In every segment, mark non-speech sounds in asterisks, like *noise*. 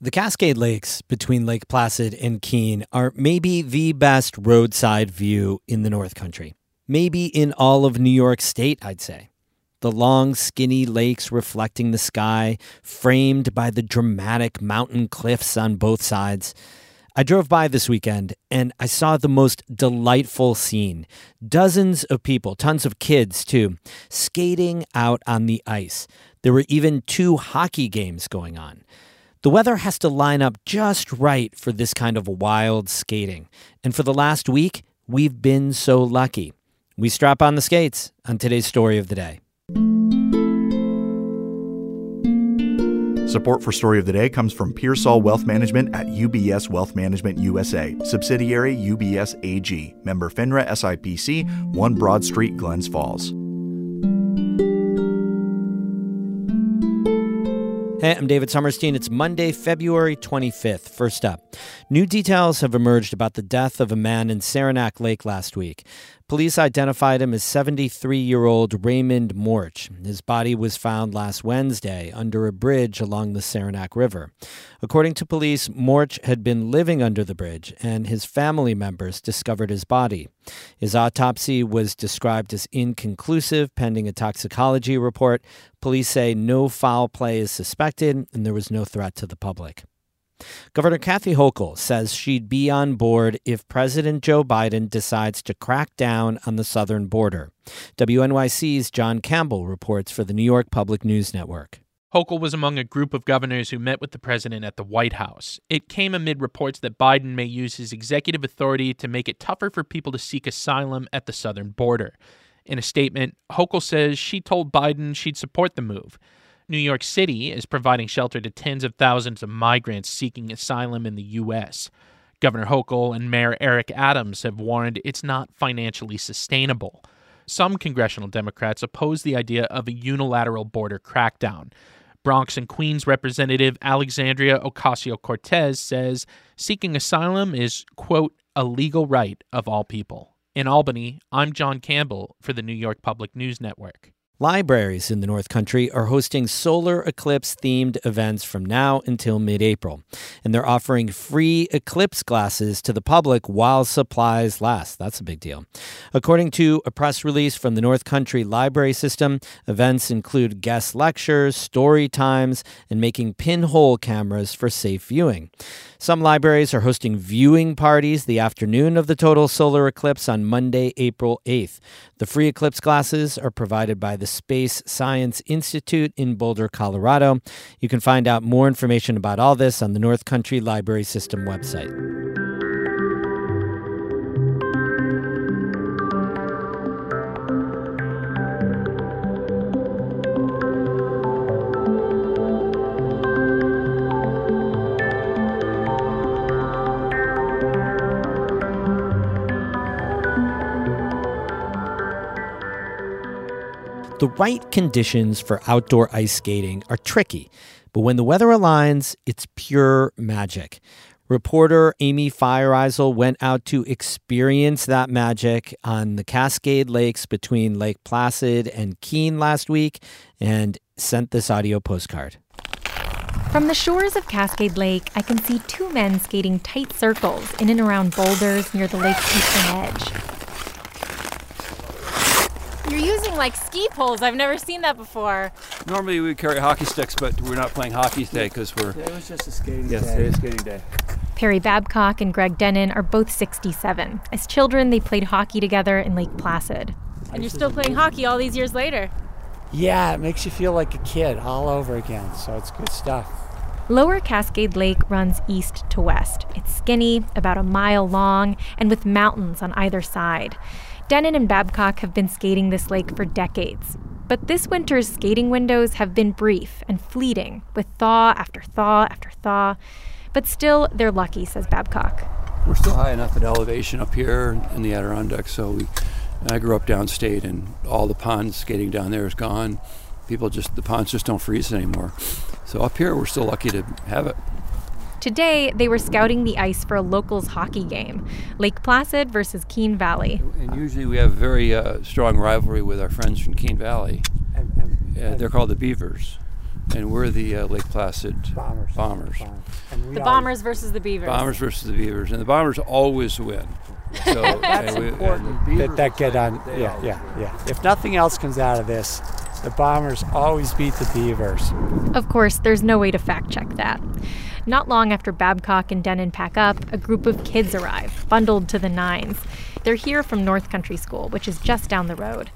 The Cascade Lakes between Lake Placid and Keene are maybe the best roadside view in the North Country. Maybe in all of New York State, I'd say. The long, skinny lakes reflecting the sky, framed by the dramatic mountain cliffs on both sides. I drove by this weekend and I saw the most delightful scene. Dozens of people, tons of kids too, skating out on the ice. There were even two hockey games going on. The weather has to line up just right for this kind of wild skating. And for the last week, we've been so lucky. We strap on the skates on today's story of the day. Support for Story of the Day comes from Pearsall Wealth Management at UBS Wealth Management USA, subsidiary UBS AG, member FINRA SIPC, 1 Broad Street, Glens Falls. Hey, I'm David Sommerstein. It's Monday, February 25th. First up, new details have emerged about the death of a man in Saranac Lake last week. Police identified him as 73 year old Raymond Morch. His body was found last Wednesday under a bridge along the Saranac River. According to police, Morch had been living under the bridge, and his family members discovered his body. His autopsy was described as inconclusive pending a toxicology report. Police say no foul play is suspected, and there was no threat to the public. Governor Kathy Hochul says she'd be on board if President Joe Biden decides to crack down on the southern border. WNYC's John Campbell reports for the New York Public News Network. Hochul was among a group of governors who met with the president at the White House. It came amid reports that Biden may use his executive authority to make it tougher for people to seek asylum at the southern border. In a statement, Hochul says she told Biden she'd support the move. New York City is providing shelter to tens of thousands of migrants seeking asylum in the U.S. Governor Hochul and Mayor Eric Adams have warned it's not financially sustainable. Some congressional Democrats oppose the idea of a unilateral border crackdown. Bronx and Queens Representative Alexandria Ocasio Cortez says seeking asylum is, quote, a legal right of all people. In Albany, I'm John Campbell for the New York Public News Network. Libraries in the North Country are hosting solar eclipse themed events from now until mid April. And they're offering free eclipse glasses to the public while supplies last. That's a big deal. According to a press release from the North Country Library System, events include guest lectures, story times, and making pinhole cameras for safe viewing. Some libraries are hosting viewing parties the afternoon of the total solar eclipse on Monday, April 8th. The free eclipse glasses are provided by the Space Science Institute in Boulder, Colorado. You can find out more information about all this on the North Country Library System website. The right conditions for outdoor ice skating are tricky, but when the weather aligns, it's pure magic. Reporter Amy Feiereisel went out to experience that magic on the Cascade Lakes between Lake Placid and Keene last week and sent this audio postcard. From the shores of Cascade Lake, I can see two men skating tight circles in and around boulders near the lake's eastern edge. You're using like ski poles. I've never seen that before. Normally we carry hockey sticks, but we're not playing hockey today because we're. It was just a skating yes, day. today is skating day. Perry Babcock and Greg Denon are both 67. As children, they played hockey together in Lake Placid. And you're still playing hockey all these years later. Yeah, it makes you feel like a kid all over again. So it's good stuff. Lower Cascade Lake runs east to west. It's skinny, about a mile long, and with mountains on either side. Denon and Babcock have been skating this lake for decades. But this winter's skating windows have been brief and fleeting, with thaw after thaw after thaw. But still, they're lucky, says Babcock. We're still high enough at elevation up here in the Adirondack, so we. I grew up downstate, and all the ponds skating down there is gone. People just the ponds just don't freeze anymore. So up here, we're still lucky to have it. Today, they were scouting the ice for a locals hockey game Lake Placid versus Keene Valley. And usually we have a very uh, strong rivalry with our friends from Keene Valley. And, and, Uh, they're called the Beavers. and we're the uh, Lake Placid Bombers. Bombers. And The Bombers versus the Beavers. Bombers versus the Beavers, and the Bombers always win. So *laughs* That's and we- and important the that that get on. Yeah, yeah, win. yeah. If nothing else comes out of this, the Bombers always beat the Beavers. Of course, there's no way to fact check that. Not long after Babcock and Denon pack up, a group of kids arrive, bundled to the nines. They're here from North Country School, which is just down the road.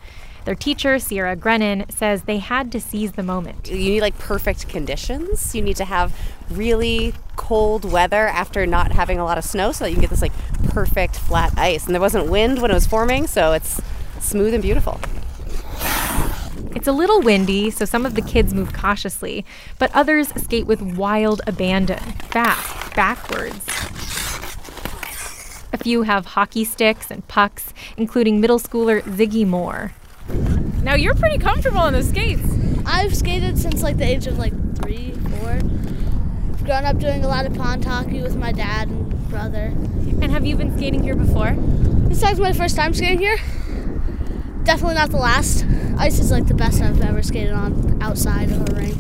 Their teacher, Sierra Grennan, says they had to seize the moment. You need like perfect conditions. You need to have really cold weather after not having a lot of snow so that you can get this like perfect flat ice. And there wasn't wind when it was forming, so it's smooth and beautiful. It's a little windy, so some of the kids move cautiously, but others skate with wild abandon, fast, backwards. A few have hockey sticks and pucks, including middle schooler Ziggy Moore. Now you're pretty comfortable on the skates. I've skated since like the age of like three, four. I've grown up doing a lot of pond hockey with my dad and brother. And have you been skating here before? This is my first time skating here. Definitely not the last. Ice is like the best I've ever skated on outside of a rink.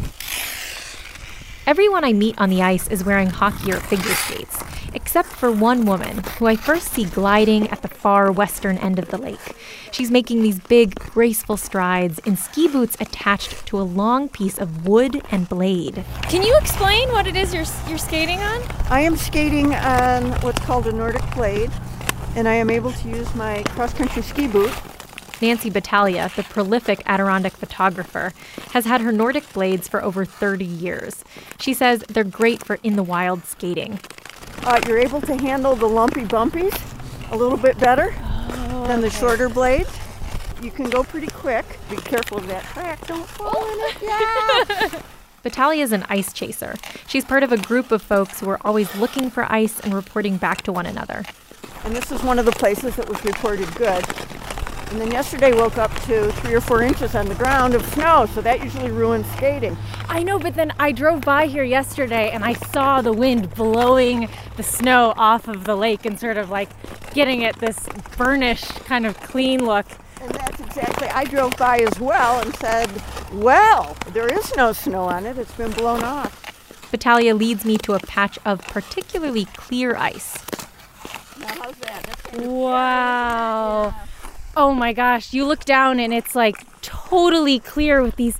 Everyone I meet on the ice is wearing hockey or figure skates, except for one woman who I first see gliding at the far western end of the lake. She's making these big, graceful strides in ski boots attached to a long piece of wood and blade. Can you explain what it is you're you're skating on? I am skating on what's called a Nordic blade, and I am able to use my cross country ski boot. Nancy Battaglia, the prolific Adirondack photographer, has had her Nordic blades for over 30 years. She says they're great for in the wild skating. Uh, you're able to handle the lumpy bumpies a little bit better than the shorter blades. You can go pretty quick. Be careful of that track. Don't fall in it. *laughs* Yeah. Battaglia is an ice chaser. She's part of a group of folks who are always looking for ice and reporting back to one another. And this is one of the places that was reported good. And then yesterday woke up to three or four inches on the ground of snow, so that usually ruins skating. I know, but then I drove by here yesterday and I saw the wind blowing the snow off of the lake and sort of like getting it this burnished kind of clean look. And that's exactly, I drove by as well and said, well, there is no snow on it. It's been blown off. Battaglia leads me to a patch of particularly clear ice. Now, how's that? That's kind of- Wow. Oh my gosh, you look down and it's like totally clear with these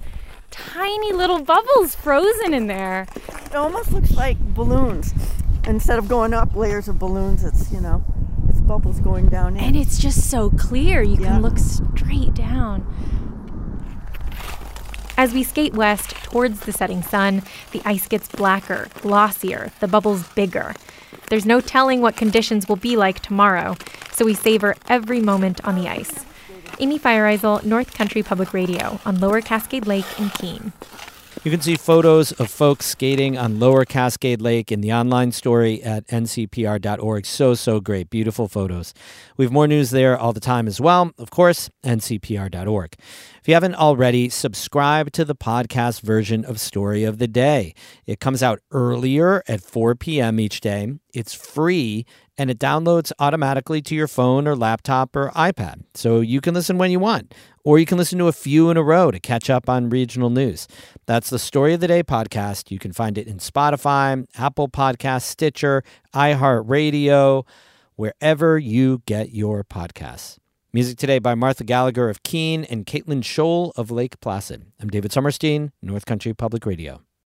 tiny little bubbles frozen in there. It almost looks like balloons. Instead of going up layers of balloons, it's, you know, it's bubbles going down in. And it's just so clear. You Yeah. can look straight down. As we skate west towards the setting sun, the ice gets blacker, glossier, the bubbles bigger. There's no telling what conditions will be like tomorrow, so we savor every moment on the ice. Amy Feiereisel, North Country Public Radio on Lower Cascade Lake in Keene. You can see photos of folks skating on Lower Cascade Lake in the online story at ncpr.org. So, so great. Beautiful photos. We have more news there all the time as well. Of course, ncpr.org. If you haven't already, subscribe to the podcast version of Story of the Day. It comes out earlier at 4 p.m. each day. It's free and it downloads automatically to your phone or laptop or iPad. So you can listen when you want, or you can listen to a few in a row to catch up on regional news. That's the Story of the Day podcast. You can find it in Spotify, Apple Podcasts, Stitcher, iHeartRadio, wherever you get your podcasts. Music today by Martha Gallagher of Keene and Caitlin Scholl of Lake Placid. I'm David Sommerstein, North Country Public Radio.